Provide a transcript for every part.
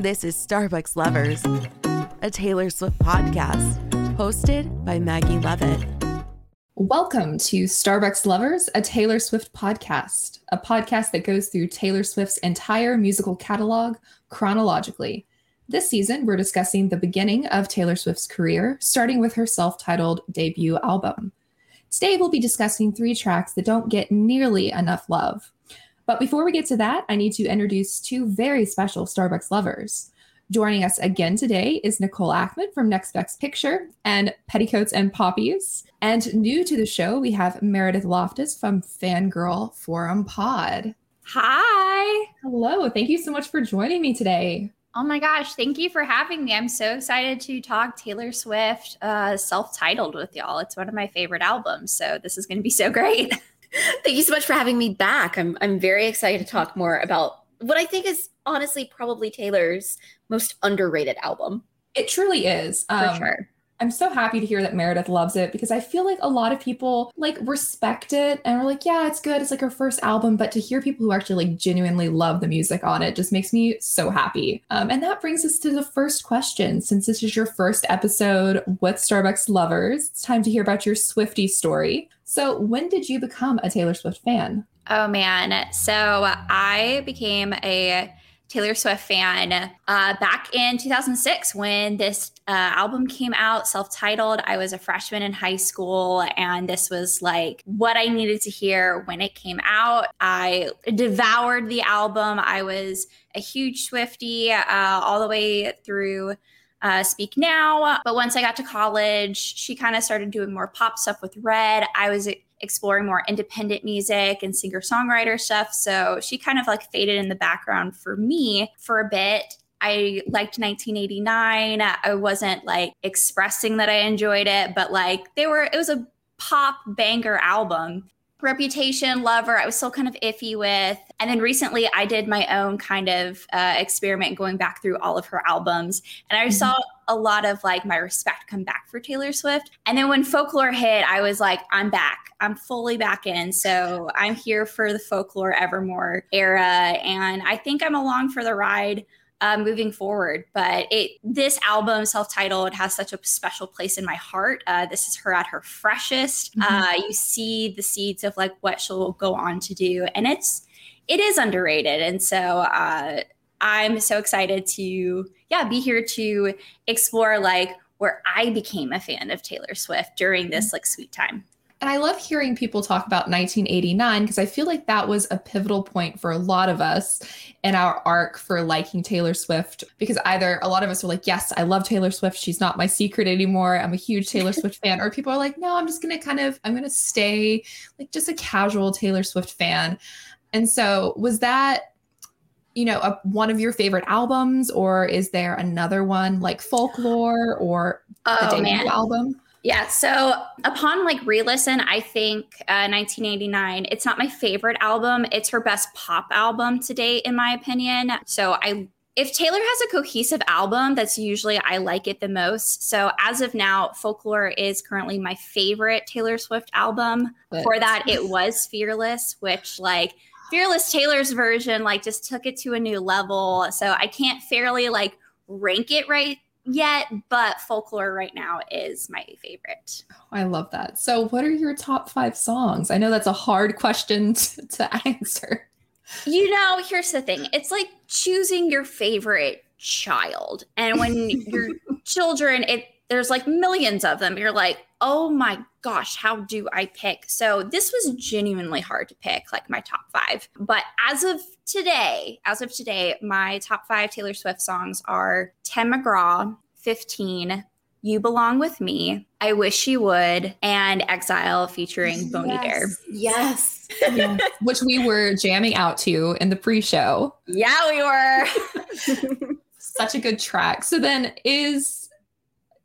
This is Starbucks Lovers, a Taylor Swift podcast hosted by Maggie Levitt. Welcome to Starbucks Lovers, a Taylor Swift podcast, a podcast that goes through Taylor Swift's entire musical catalog chronologically. This season, we're discussing the beginning of Taylor Swift's career, starting with her self titled debut album. Today, we'll be discussing three tracks that don't get nearly enough love. But before we get to that, I need to introduce two very special Starbucks lovers. Joining us again today is Nicole Ackman from Next Best Picture and Petticoats and Poppies. And new to the show, we have Meredith Loftus from Fangirl Forum Pod. Hi. Hello. Thank you so much for joining me today. Oh my gosh, thank you for having me. I'm so excited to talk Taylor Swift uh, self titled with y'all. It's one of my favorite albums. So this is going to be so great. Thank you so much for having me back. I'm I'm very excited to talk more about what I think is honestly probably Taylor's most underrated album. It truly is. For um, sure. I'm so happy to hear that Meredith loves it because I feel like a lot of people like respect it and are like, yeah, it's good. It's like her first album. But to hear people who actually like genuinely love the music on it just makes me so happy. Um, and that brings us to the first question. Since this is your first episode with Starbucks Lovers, it's time to hear about your Swifty story. So, when did you become a Taylor Swift fan? Oh man. So, I became a Taylor Swift fan uh, back in 2006 when this uh, album came out, self titled. I was a freshman in high school, and this was like what I needed to hear when it came out. I devoured the album. I was a huge Swifty uh, all the way through. Uh, Speak Now. But once I got to college, she kind of started doing more pop stuff with Red. I was exploring more independent music and singer songwriter stuff. So she kind of like faded in the background for me for a bit. I liked 1989. I wasn't like expressing that I enjoyed it, but like they were, it was a pop banger album. Reputation, Lover, I was still kind of iffy with. And then recently I did my own kind of uh, experiment going back through all of her albums. And I mm-hmm. saw a lot of like my respect come back for Taylor Swift. And then when folklore hit, I was like, I'm back. I'm fully back in. So I'm here for the folklore evermore era. And I think I'm along for the ride. Uh, moving forward. But it this album, self-titled, has such a special place in my heart. Uh, this is her at her freshest. Mm-hmm. Uh, you see the seeds of like what she'll go on to do, and it's it is underrated. And so uh, I'm so excited to yeah be here to explore like where I became a fan of Taylor Swift during this mm-hmm. like sweet time. And I love hearing people talk about 1989 because I feel like that was a pivotal point for a lot of us in our arc for liking Taylor Swift. Because either a lot of us were like, yes, I love Taylor Swift. She's not my secret anymore. I'm a huge Taylor Swift fan. Or people are like, no, I'm just going to kind of, I'm going to stay like just a casual Taylor Swift fan. And so was that you know a, one of your favorite albums or is there another one like folklore or oh, the man. album yeah. So upon like re-listen, I think uh, 1989. It's not my favorite album. It's her best pop album to date, in my opinion. So I, if Taylor has a cohesive album, that's usually I like it the most. So as of now, Folklore is currently my favorite Taylor Swift album. But. For that, it was Fearless, which like Fearless Taylor's version like just took it to a new level. So I can't fairly like rank it right yet, but folklore right now is my favorite. Oh, I love that. So, what are your top five songs? I know that's a hard question to, to answer. You know, here's the thing it's like choosing your favorite child. And when your children, it there's like millions of them. You're like, oh my gosh, how do I pick? So this was genuinely hard to pick, like my top five. But as of today, as of today, my top five Taylor Swift songs are Tim McGraw, 15, You Belong With Me, I Wish You Would, and Exile featuring Bon Iver. Yes. yes. Which we were jamming out to in the pre show. Yeah, we were. Such a good track. So then is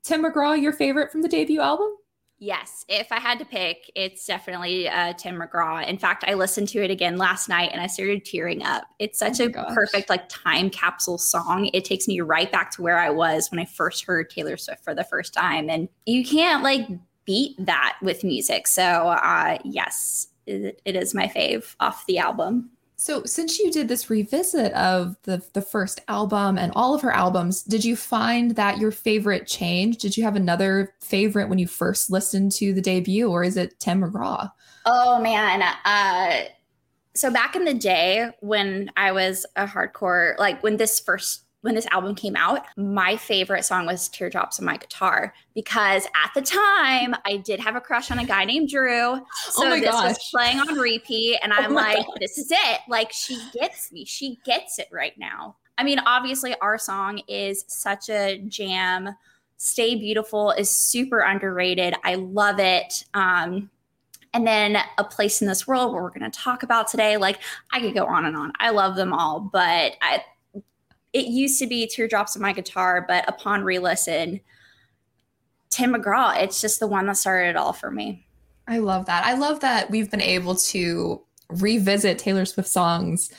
Tim McGraw your favorite from the debut album? Yes, if I had to pick, it's definitely uh, Tim McGraw. In fact, I listened to it again last night and I started tearing up. It's such oh a gosh. perfect like time capsule song. It takes me right back to where I was when I first heard Taylor Swift for the first time, and you can't like beat that with music. So, uh, yes, it, it is my fave off the album. So, since you did this revisit of the the first album and all of her albums, did you find that your favorite changed? Did you have another favorite when you first listened to the debut, or is it Tim McGraw? Oh man, uh, so back in the day when I was a hardcore, like when this first when this album came out, my favorite song was Teardrops on My Guitar because at the time I did have a crush on a guy named Drew. Oh So my this gosh. was playing on repeat. And I'm Oh like, this is it. Like, she gets me. She gets it right now. I mean, obviously, our song is such a jam. Stay Beautiful is super underrated. I love it. Um, and then A Place in This World, where we're going to talk about today. Like, I could go on and on. I love them all, but I, it used to be Teardrops on My Guitar, but upon re listen, Tim McGraw, it's just the one that started it all for me. I love that. I love that we've been able to revisit Taylor Swift songs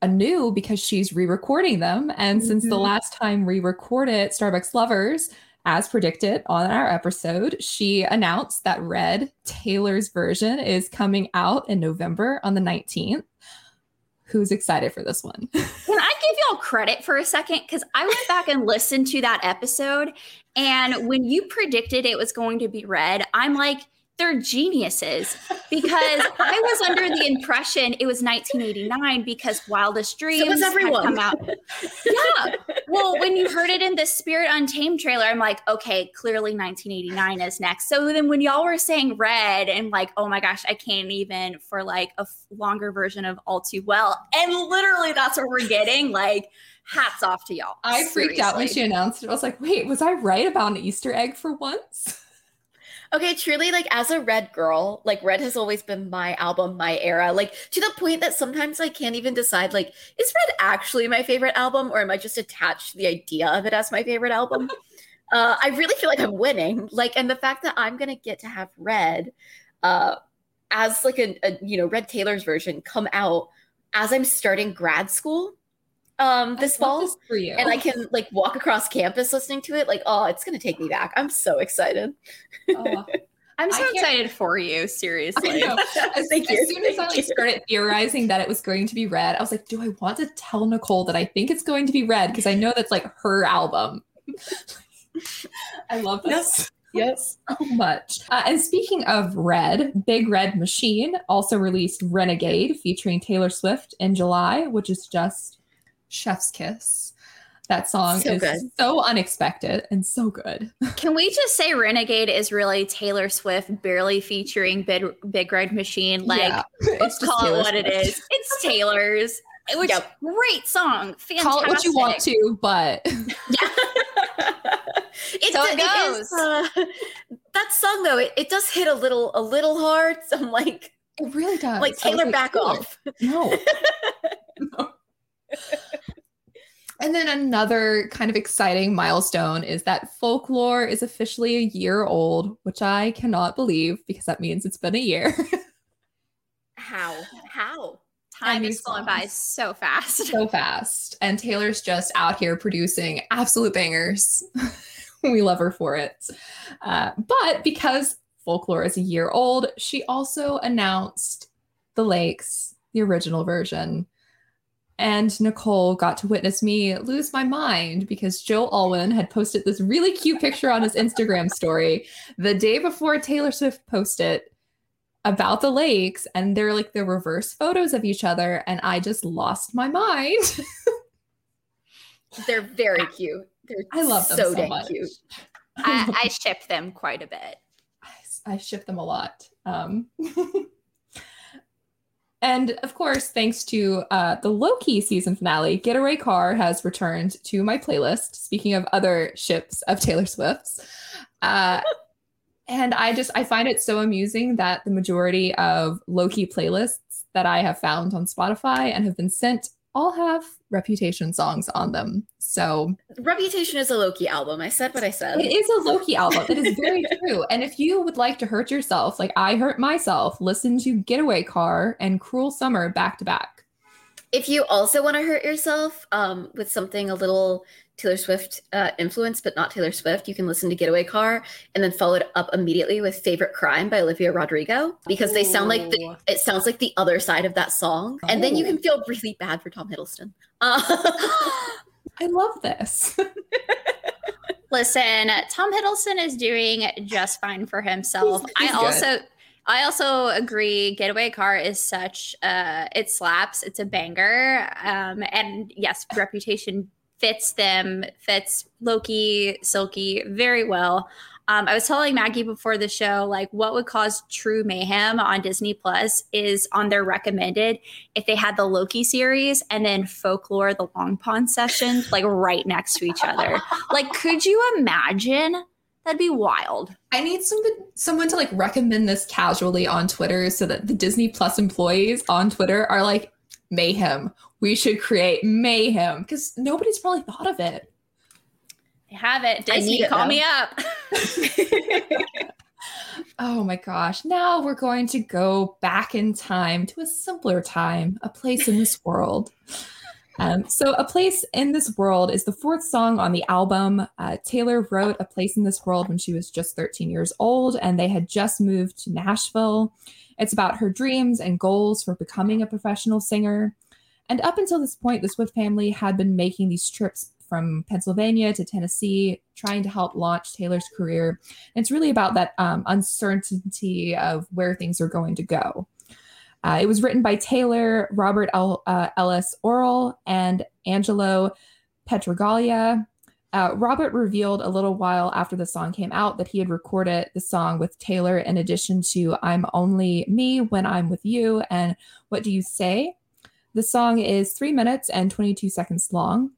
anew because she's re-recording them. And since the Mhm. last time we recorded Starbucks Lovers, as predicted on our episode, she announced that Red, Taylor's version, is coming out in November on the 19th. Who's excited for this one? Can I give y'all credit for a second? Because I went back and listened to that episode. And when you predicted it was going to be red, I'm like, they're geniuses because I was under the impression it was 1989 because Wildest Dreams was had everyone. come out. Yeah. Well, when you heard it in the Spirit Untamed trailer, I'm like, okay, clearly 1989 is next. So then when y'all were saying red and like, oh my gosh, I can't even for like a f- longer version of All Too Well. And literally that's what we're getting. Like, hats off to y'all. I freaked out when she announced it. I was like, wait, was I right about an Easter egg for once? Okay, truly, like as a Red girl, like Red has always been my album, my era. Like to the point that sometimes I can't even decide, like, is Red actually my favorite album, or am I just attached to the idea of it as my favorite album? uh, I really feel like I'm winning. Like, and the fact that I'm gonna get to have Red, uh, as like a, a you know Red Taylor's version come out as I'm starting grad school, um, this fall this for you. and I can like walk across campus listening to it. Like, oh, it's gonna take me back. I'm so excited. Oh. I'm so excited for you, seriously. As, as you. soon as I like, started theorizing that it was going to be red, I was like, do I want to tell Nicole that I think it's going to be red? Because I know that's like her album. I love this Yes. so much. Uh, and speaking of red, Big Red Machine also released Renegade featuring Taylor Swift in July, which is just chef's kiss. That song So is good. so unexpected and so good. Can we just say Renegade is really Taylor Swift barely featuring Big, Big Red Machine? Like, Yeah, let's call it Taylor what it Swift. is. It's Taylor's. Which Yep. great song. Fantastic. Call it what you want to, but It, So it it is, uh, that song though, it, it does hit a little a little hard. So I'm like, it really does. like Taylor, back Taylor, off. No. No. And then another kind of exciting milestone is that folklore is officially a year old, which I cannot believe because that means it's been a year. How? How? Time is going by so fast. so fast. And Taylor's just out here producing absolute bangers. we love her for it. Uh, but because folklore is a year old, she also announced The Lakes, the original version. And Nicole got to witness me lose my mind because Joe Alwyn had posted this really cute picture on his Instagram story the day before Taylor Swift posted about the lakes. And they're like the reverse photos of each other. And I just lost my mind. They're very cute. They're I love them so, so, dang much. cute. I, I ship them quite a bit. I, I ship them a lot. Um, and of course, thanks to uh, the Loki season finale, Getaway Car has returned to my playlist. Speaking of other ships of Taylor Swift's. Uh, and I just I find it so amusing that the majority of Loki playlists that I have found on Spotify and have been sent all have reputation songs on them. So Reputation is a Loki album. I said what I said. it is a Loki album. It is very true. And if you would like to hurt yourself, like I hurt myself, listen to Getaway Car and Cruel Summer back to back. If you also want to hurt yourself um, with something a little Taylor Swift uh, influence, but not Taylor Swift, you can listen to Getaway Car and then follow it up immediately with Favorite Crime by Olivia Rodrigo because they sound like the, it sounds like the other side of that song. And then you can feel really bad for Tom Hiddleston. Uh, I love this. Listen, Tom Hiddleston is doing just fine for himself. He's- he's I also I also agree Getaway Car is such uh it slaps, it's a banger. Um and yes, reputation fits them, fits Loki, Sylki very well. Um, I was telling Maggie before the show, like what would cause true mayhem on Disney Plus is on their recommended if they had the Loki series and then Folklore, the Long Pond session, like right next to each other. Like, could you imagine? That'd be wild. I need some someone to like recommend this casually on Twitter so that the Disney Plus employees on Twitter are like mayhem. We should create mayhem because nobody's probably thought of it. I have it. I Disney, need it call now. me up. Oh my gosh. Now we're going to go back in time to a simpler time, a place in this world. Um, so, A Place in This World is the fourth song on the album. Uh, Taylor wrote A Place in This World when she was just 13 years old, and they had just moved to Nashville. It's about her dreams and goals for becoming a professional singer. And up until this point, the Swift family had been making these trips from Pennsylvania to Tennessee, trying to help launch Taylor's career. And it's really about that um, uncertainty of where things are going to go. Uh, it was written by Taylor, Robert L- uh, Ellis Orrall, and Angelo Petraglia. Uh, Robert revealed a little while after the song came out that he had recorded the song with Taylor in addition to I'm Only Me When I'm With You and What Do You Say? The song is three minutes and 22 seconds long.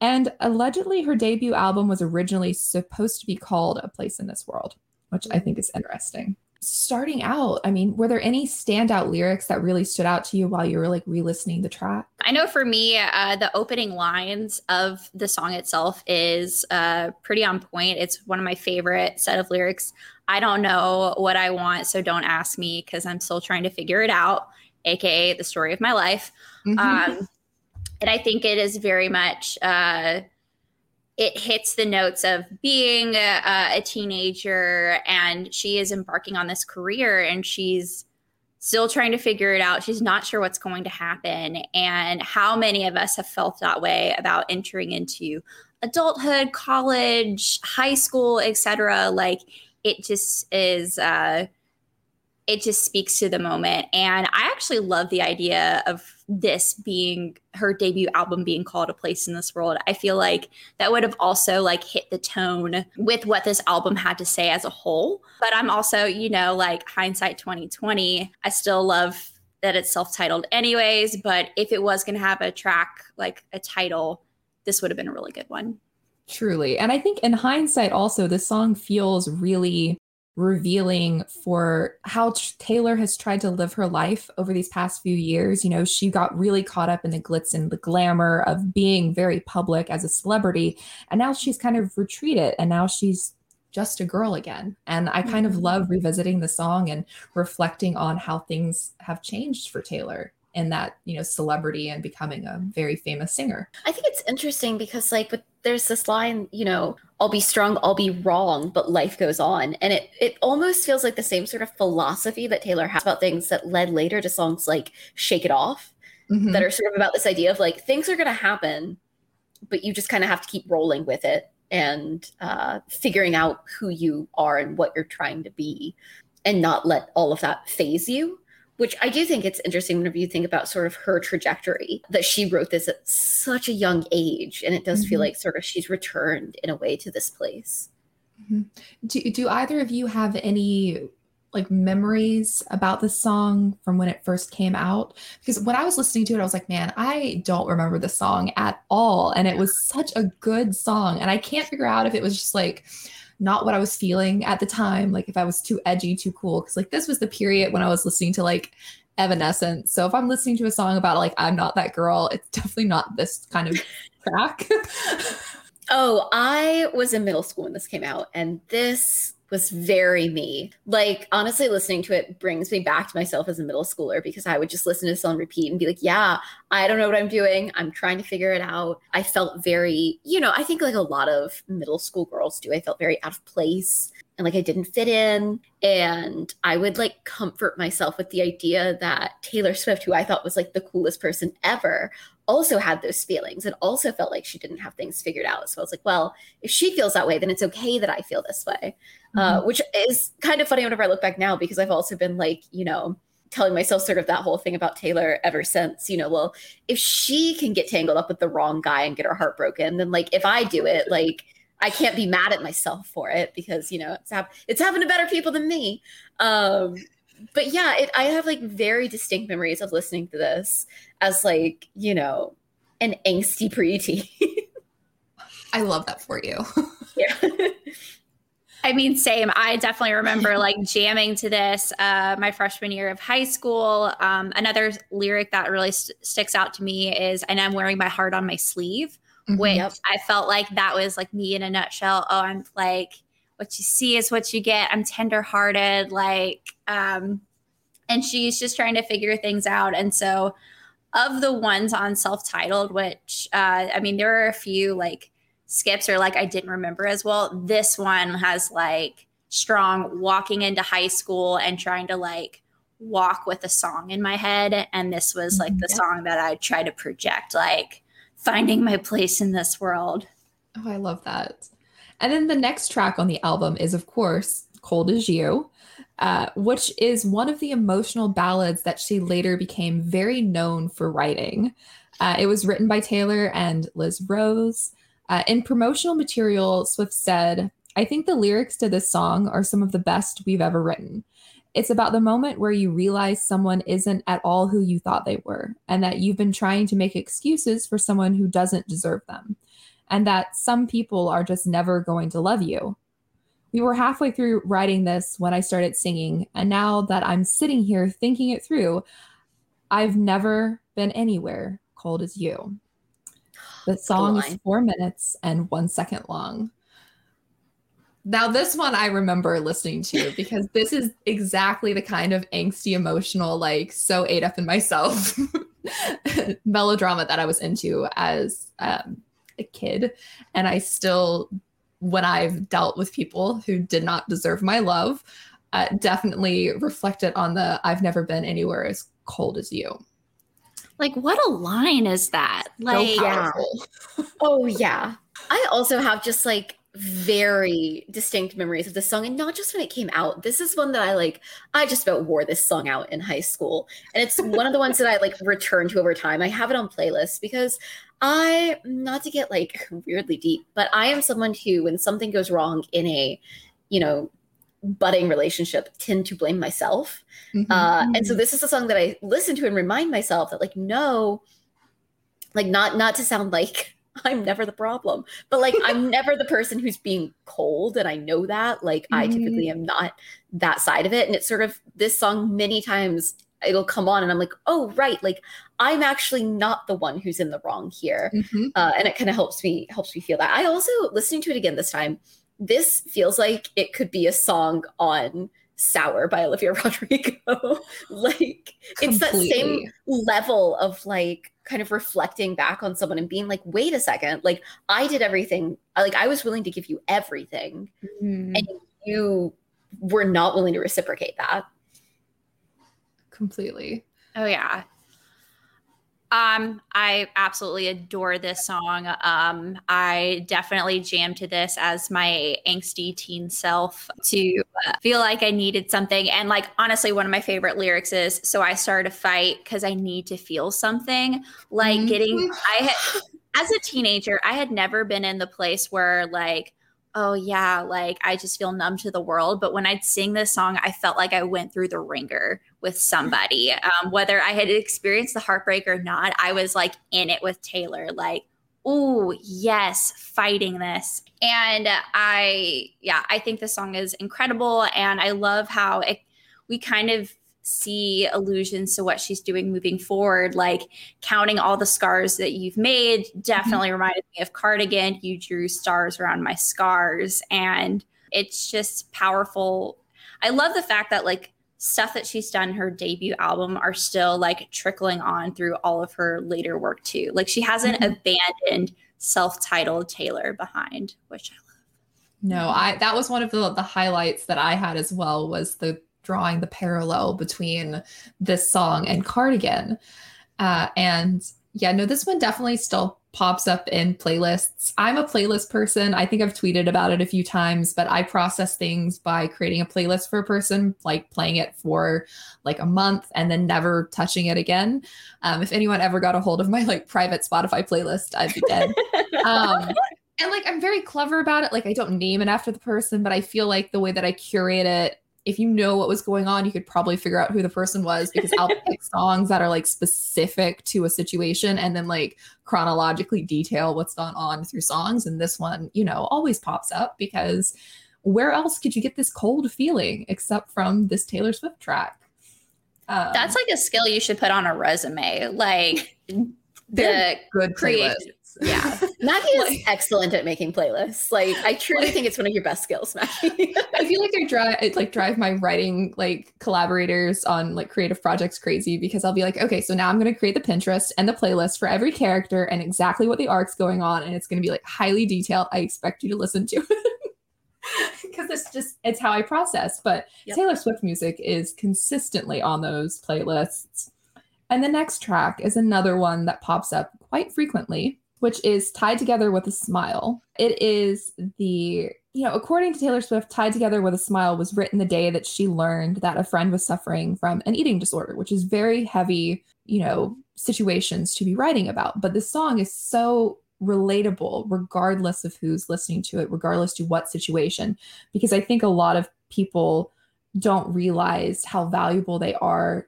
And allegedly, her debut album was originally supposed to be called A Place in This World, which I think is interesting. Starting out, I mean, were there any standout lyrics that really stood out to you while you were like re listening the track? I know for me, uh, the opening lines of the song itself is uh, pretty on point. It's one of my favorite set of lyrics. I don't know what I want, so don't ask me because I'm still trying to figure it out, aka the story of my life. Um, and I think it is very much, uh, it hits the notes of being a, a teenager and she is embarking on this career and she's still trying to figure it out. She's not sure what's going to happen. And how many of us have felt that way about entering into adulthood, college, high school, etc. Like it just is uh it just speaks to the moment. And I actually love the idea of this being her debut album being called a place in this world. I feel like that would have also like hit the tone with what this album had to say as a whole. But I'm also, you know, like hindsight 2020, I still love that it's self-titled anyways, but if it was going to have a track like a title, this would have been a really good one. Truly. And I think in hindsight, also, this song feels really revealing for how Taylor has tried to live her life over these past few years. You know, she got really caught up in the glitz and the glamour of being very public as a celebrity. And now she's kind of retreated and now she's just a girl again. And I kind of Mhm. love revisiting the song and reflecting on how things have changed for Taylor in that, you know, celebrity and becoming a very famous singer. I think it's interesting because like with there's this line, you know, I'll be strong, I'll be wrong, but life goes on. And it it almost feels like the same sort of philosophy that Taylor has about things that led later to songs like Shake It Off, Mhm. that are sort of about this idea of like things are gonna happen, but you just kind of have to keep rolling with it and uh, figuring out who you are and what you're trying to be and not let all of that faze you which I do think it's interesting whenever you think about sort of her trajectory that she wrote this at such a young age. And it does feel Mhm. like sort of she's returned in a way to this place. Do, do either of you have any like memories about the song from when it first came out? Because when I was listening to it, I was like, man, I don't remember the song at all. And it was such a good song. And I can't figure out if it was just like not what I was feeling at the time, like if I was too edgy, too cool. Because like this was the period when I was listening to like Evanescence. So if I'm listening to a song about like I'm not that girl, it's definitely not this kind of track. Oh, I was in middle school when this came out, and this was very me. Like honestly, listening to it brings me back to myself as a middle schooler because I would just listen to this on repeat and be like, "Yeah, I don't know what I'm doing. I'm trying to figure it out." I felt very, you know, I think like a lot of middle school girls do. I felt very out of place and like I didn't fit in. And I would like comfort myself with the idea that Taylor Swift, who I thought was like the coolest person ever, also had those feelings and also felt like she didn't have things figured out. So I was like, well, if she feels that way, then it's okay that I feel this way. Uh, which is kind of funny whenever I look back now because I've also been like, you know, telling myself sort of that whole thing about Taylor ever since, you know, well, if she can get tangled up with the wrong guy and get her heart broken, then like if I do it, like, I can't be mad at myself for it because you know it's hap- it's happened to better people than me. Um, but yeah, it, I have like very distinct memories of listening to this as like you know an angsty preteen. I love that for you. yeah. I mean, same. I definitely remember like jamming to this uh, my freshman year of high school. Um, another lyric that really st- sticks out to me is, and I'm wearing my heart on my sleeve mm-hmm. which yep. I felt like that was like me in a nutshell. Oh, I'm like, what you see is what you get. I'm tenderhearted, like, um, and she's just trying to figure things out. And so, of the ones on self-titled, which uh, I mean, there are a few like skips or like I didn't remember as well. This one has like strong walking into high school and trying to like walk with a song in my head and this was like the mm-hmm. song that i try to project like finding my place in this world. Oh, I love that. And then the next track on the album is, of course, Cold as You, uh, which is one of the emotional ballads that she later became very known for writing. Uh, it was written by Taylor and Liz Rose. Uh, in promotional material, Swift said, I think the lyrics to this song are some of the best we've ever written. It's about the moment where you realize someone isn't at all who you thought they were, and that you've been trying to make excuses for someone who doesn't deserve them, and that some people are just never going to love you. We were halfway through writing this when I started singing, and now that I'm sitting here thinking it through, I've never been anywhere cold as you. The song is four minutes and one second long. Now, this one I remember listening to because this is exactly the kind of angsty, emotional, like so ate up in myself melodrama that I was into as um, a kid. And I still, when I've dealt with people who did not deserve my love, uh, definitely reflected on the I've never been anywhere as cold as you. Like, what a line is that? Like, so yeah. oh, yeah. I also have just like very distinct memories of this song and not just when it came out this is one that i like i just about wore this song out in high school and it's one of the ones that i like return to over time i have it on playlists because i not to get like weirdly deep but i am someone who when something goes wrong in a you know budding relationship tend to blame myself mm-hmm. uh, and so this is a song that i listen to and remind myself that like no like not not to sound like I'm never the problem. But like I'm never the person who's being cold and I know that. Like mm-hmm. I typically am not that side of it and it's sort of this song many times it'll come on and I'm like, "Oh, right. Like I'm actually not the one who's in the wrong here." Mm-hmm. Uh, and it kind of helps me helps me feel that. I also listening to it again this time. This feels like it could be a song on Sour by Olivia Rodrigo. like Completely. it's that same level of like kind of reflecting back on someone and being like, wait a second, like I did everything, like I was willing to give you everything, mm-hmm. and you were not willing to reciprocate that. Completely. Oh yeah. Um, I absolutely adore this song. Um, I definitely jammed to this as my angsty teen self to feel like I needed something. And like honestly, one of my favorite lyrics is "So I started a fight because I need to feel something." Like mm-hmm. getting, I had as a teenager, I had never been in the place where like oh yeah, like I just feel numb to the world. But when I'd sing this song, I felt like I went through the wringer with somebody. Um, whether I had experienced the heartbreak or not, I was like in it with Taylor, like, oh yes, fighting this. And I, yeah, I think the song is incredible, and I love how it. We kind of see allusions to what she's doing moving forward, like counting all the scars that you've made. Definitely mm-hmm. reminded me of Cardigan. You drew stars around my scars. And It's just powerful. I love the fact that like stuff that she's done her debut album are still like trickling on through all of her later work too. Like she hasn't mm-hmm. abandoned self-titled Taylor behind, which I love. No, I that was one of the the highlights that I had as well was the drawing the parallel between this song and Cardigan. Uh, and yeah, no, this one definitely still pops up in playlists. I'm a playlist person. I think I've tweeted about it a few times, but I process things by creating a playlist for a person, like playing it for like a month and then never touching it again. Um, if anyone ever got a hold of my like private Spotify playlist, I'd be dead. um, and like I'm very clever about it. Like I don't name it after the person, but I feel like the way that I curate it if you know what was going on, you could probably figure out who the person was because I'll pick songs that are like specific to a situation and then like chronologically detail what's gone on through songs. And this one, you know, always pops up because where else could you get this cold feeling except from this Taylor Swift track? Um, That's like a skill you should put on a resume. Like the good create yeah. Maggie is excellent at making playlists. Like I truly like, think it's one of your best skills, Maggie. I feel like I drive it like drive my writing like collaborators on like creative projects crazy because I'll be like, okay, so now I'm gonna create the Pinterest and the playlist for every character and exactly what the arc's going on, and it's gonna be like highly detailed. I expect you to listen to it. because it's just it's how I process. But yep. Taylor Swift music is consistently on those playlists. And the next track is another one that pops up quite frequently which is tied together with a smile. It is the, you know, according to Taylor Swift, tied together with a smile was written the day that she learned that a friend was suffering from an eating disorder, which is very heavy, you know, situations to be writing about. But this song is so relatable regardless of who's listening to it, regardless to what situation, because I think a lot of people don't realize how valuable they are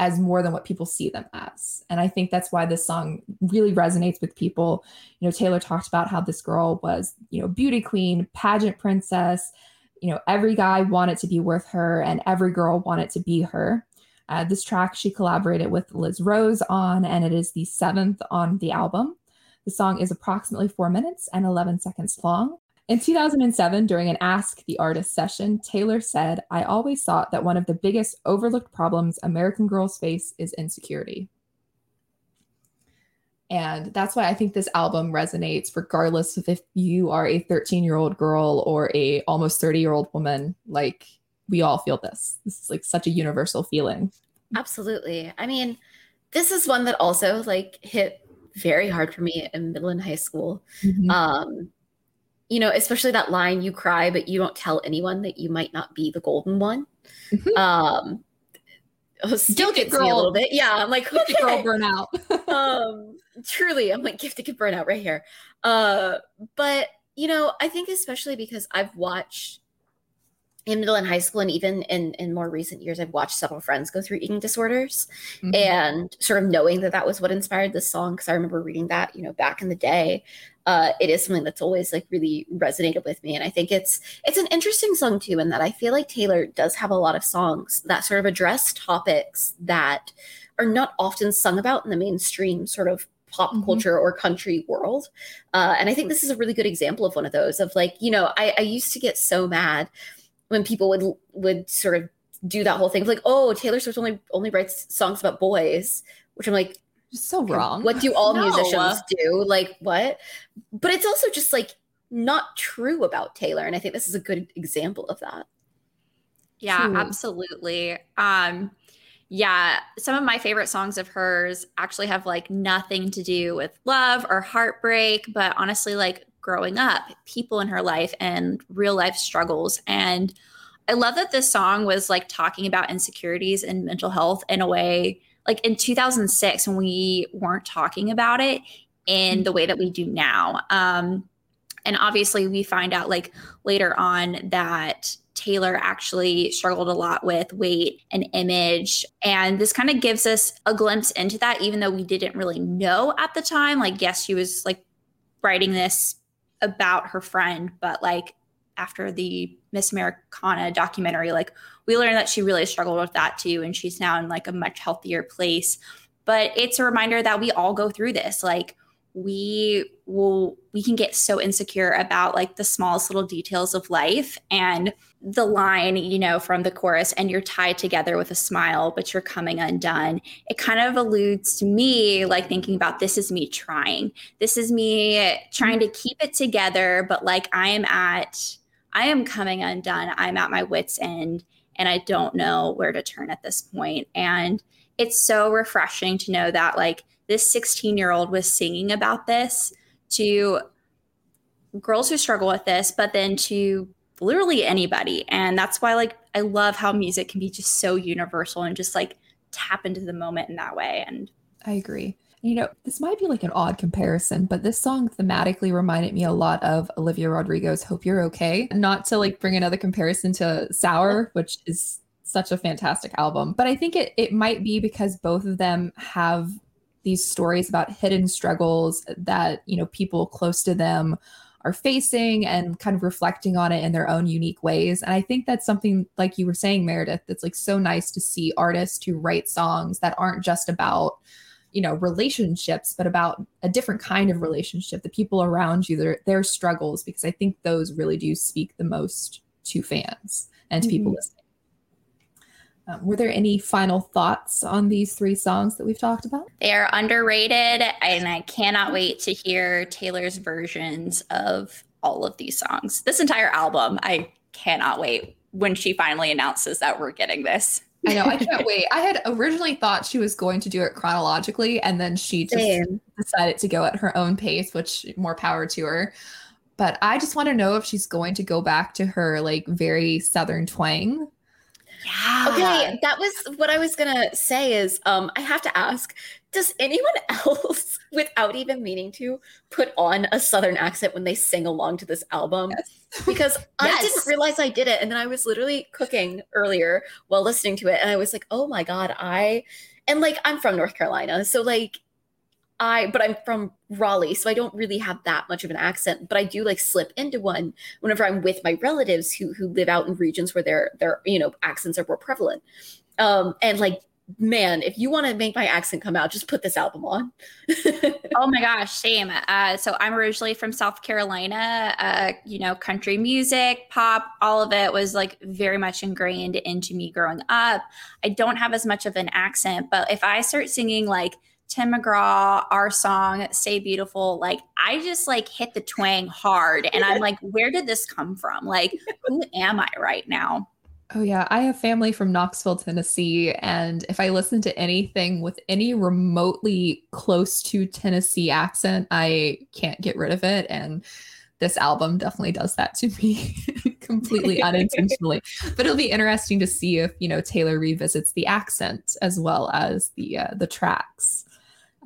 as more than what people see them as. And I think that's why this song really resonates with people. You know, Taylor talked about how this girl was, you know, beauty queen, pageant princess. You know, every guy wanted to be with her and every girl wanted to be her. Uh, this track she collaborated with Liz Rose on, and it is the seventh on the album. The song is approximately four minutes and 11 seconds long. In 2007, during an Ask the Artist session, Taylor said, I always thought that one of the biggest overlooked problems American girls face is insecurity. And that's why I think this album resonates, regardless of if you are a 13 year old girl or a almost 30 year old woman. Like, we all feel this. This is like such a universal feeling. Absolutely. I mean, this is one that also like hit very hard for me in middle and high school. Mm-hmm. Um, you know, especially that line, you cry, but you don't tell anyone that you might not be the golden one. Mm-hmm. Um, still gets girl. me a little bit. Yeah. I'm like, okay. girl burnout. um, truly, I'm like gifted kid burnout right here. Uh, but you know, I think especially because I've watched in middle and high school and even in in more recent years i've watched several friends go through eating disorders mm-hmm. and sort of knowing that that was what inspired this song because i remember reading that you know back in the day uh, it is something that's always like really resonated with me and i think it's it's an interesting song too in that i feel like taylor does have a lot of songs that sort of address topics that are not often sung about in the mainstream sort of pop mm-hmm. culture or country world. Uh, and I think this is a really good example of one of those of like, you know, I, I used to get so mad when people would would sort of do that whole thing of like, oh, Taylor Swift only only writes songs about boys, which I'm like, so wrong. What do all no. musicians do? Like what? But it's also just like not true about Taylor, and I think this is a good example of that. Yeah, True. absolutely. Um yeah, some of my favorite songs of hers actually have like nothing to do with love or heartbreak, but honestly like growing up, people in her life, and real life struggles. And I love that this song was like talking about insecurities and mental health in a way like in 2006 when we weren't talking about it in the way that we do now. Um, and obviously, we find out like later on that Taylor actually struggled a lot with weight and image. And this kind of gives us a glimpse into that, even though we didn't really know at the time. Like, yes, she was like writing this about her friend, but like after the Miss Americana documentary, like we learned that she really struggled with that too. And she's now in like a much healthier place. But it's a reminder that we all go through this. Like we will we can get so insecure about like the smallest little details of life and the line you know from the chorus and you're tied together with a smile but you're coming undone it kind of alludes to me like thinking about this is me trying this is me trying to keep it together but like i am at i am coming undone i'm at my wits end and i don't know where to turn at this point. and it's so refreshing to know that like this 16 year old was singing about this to girls who struggle with this, but then to literally anybody. And that's why, like, I love how music can be just so universal and just like tap into the moment in that way. And I agree. You know, this might be like an odd comparison, but this song thematically reminded me a lot of Olivia Rodrigo's Hope You're Okay. Not to like bring another comparison to Sour, which is such a fantastic album, but I think it it might be because both of them have these stories about hidden struggles that you know people close to them are facing and kind of reflecting on it in their own unique ways and i think that's something like you were saying meredith that's like so nice to see artists who write songs that aren't just about you know relationships but about a different kind of relationship the people around you their their struggles because i think those really do speak the most to fans and to mm-hmm. people listening um, were there any final thoughts on these three songs that we've talked about? They are underrated, and I cannot wait to hear Taylor's versions of all of these songs. This entire album, I cannot wait when she finally announces that we're getting this. I know, I can't wait. I had originally thought she was going to do it chronologically, and then she just decided to go at her own pace, which more power to her. But I just want to know if she's going to go back to her like very southern twang yeah. Okay, that was what I was gonna say. Is um, I have to ask: Does anyone else, without even meaning to, put on a Southern accent when they sing along to this album? Yes. Because yes. I didn't realize I did it, and then I was literally cooking earlier while listening to it, and I was like, "Oh my god!" I and like I'm from North Carolina, so like I, but I'm from Raleigh, so I don't really have that much of an accent. But I do like slip into one whenever I'm with my relatives who who live out in regions where their their you know accents are more prevalent. Um, and like, man, if you want to make my accent come out, just put this album on. oh my gosh, same. Uh, so I'm originally from South Carolina. Uh, you know, country music, pop, all of it was like very much ingrained into me growing up. I don't have as much of an accent, but if I start singing like Tim McGraw, our song Stay Beautiful, like I just like hit the twang hard and I'm like, where did this come from? Like, who am I right now? Oh yeah, I have family from Knoxville, Tennessee, and if I listen to anything with any remotely close to Tennessee accent, I can't get rid of it and this album definitely does that to me completely unintentionally but it'll be interesting to see if you know taylor revisits the accent as well as the uh, the tracks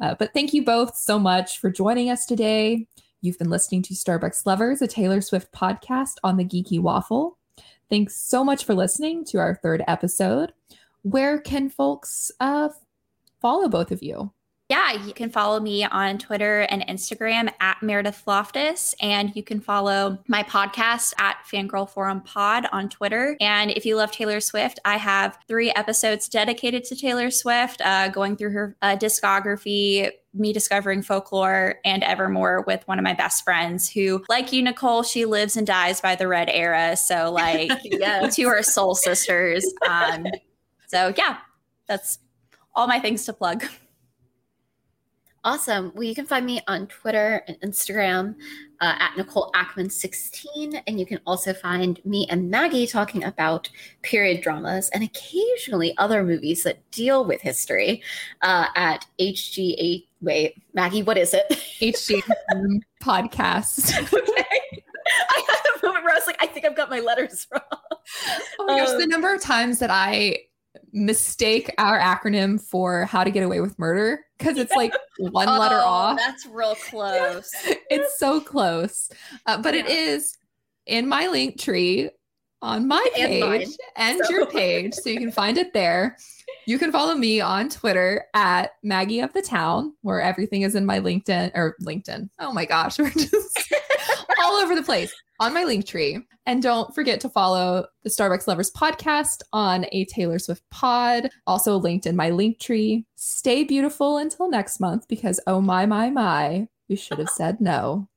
uh, but thank you both so much for joining us today. You've been listening to Starbucks Lovers, a Taylor Swift podcast on the Geeky Waffle. Thanks so much for listening to our third episode. Where can folks uh, follow both of you? Yeah, you can follow me on Twitter and Instagram at Meredith Loftus. And you can follow my podcast at Fangirl Forum Pod on Twitter. And if you love Taylor Swift, I have three episodes dedicated to Taylor Swift, uh, going through her uh, discography, me discovering folklore and evermore with one of my best friends who like you nicole she lives and dies by the red era so like yeah two are soul sisters um so yeah that's all my things to plug Awesome. Well, you can find me on Twitter and Instagram uh, at Nicole Ackman16. And you can also find me and Maggie talking about period dramas and occasionally other movies that deal with history uh, at HG8. Wait, Maggie, what is it? HG podcast. okay. I had a moment where I was like, I think I've got my letters wrong. Oh my gosh, um, the number of times that I mistake our acronym for how to get away with murder because it's like one oh, letter off. That's real close. it's so close. Uh, but yeah. it is in my link tree on my page and, and so. your page. So you can find it there. You can follow me on Twitter at Maggie of the Town, where everything is in my LinkedIn or LinkedIn. Oh my gosh, we're just all over the place on my link tree. And don't forget to follow the Starbucks Lovers podcast on a Taylor Swift pod, also linked in my link tree. Stay beautiful until next month because oh my, my, my, You should have said no.